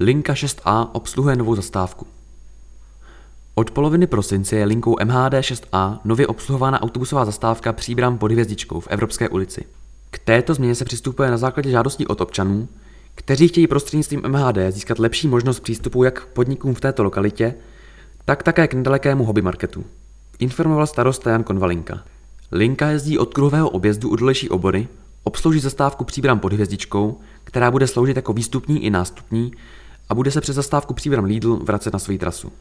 Linka 6A obsluhuje novou zastávku. Od poloviny prosince je linkou MHD 6A nově obsluhována autobusová zastávka Příbram pod hvězdičkou v Evropské ulici. K této změně se přistupuje na základě žádostí od občanů, kteří chtějí prostřednictvím MHD získat lepší možnost přístupu jak k podnikům v této lokalitě, tak také k nedalekému hobby marketu. Informoval starosta Jan Konvalinka. Linka jezdí od kruhového objezdu u dolejší obory, obslouží zastávku Příbram pod hvězdičkou, která bude sloužit jako výstupní i nástupní a bude se přes zastávku Příbram Lidl vracet na svou trasu.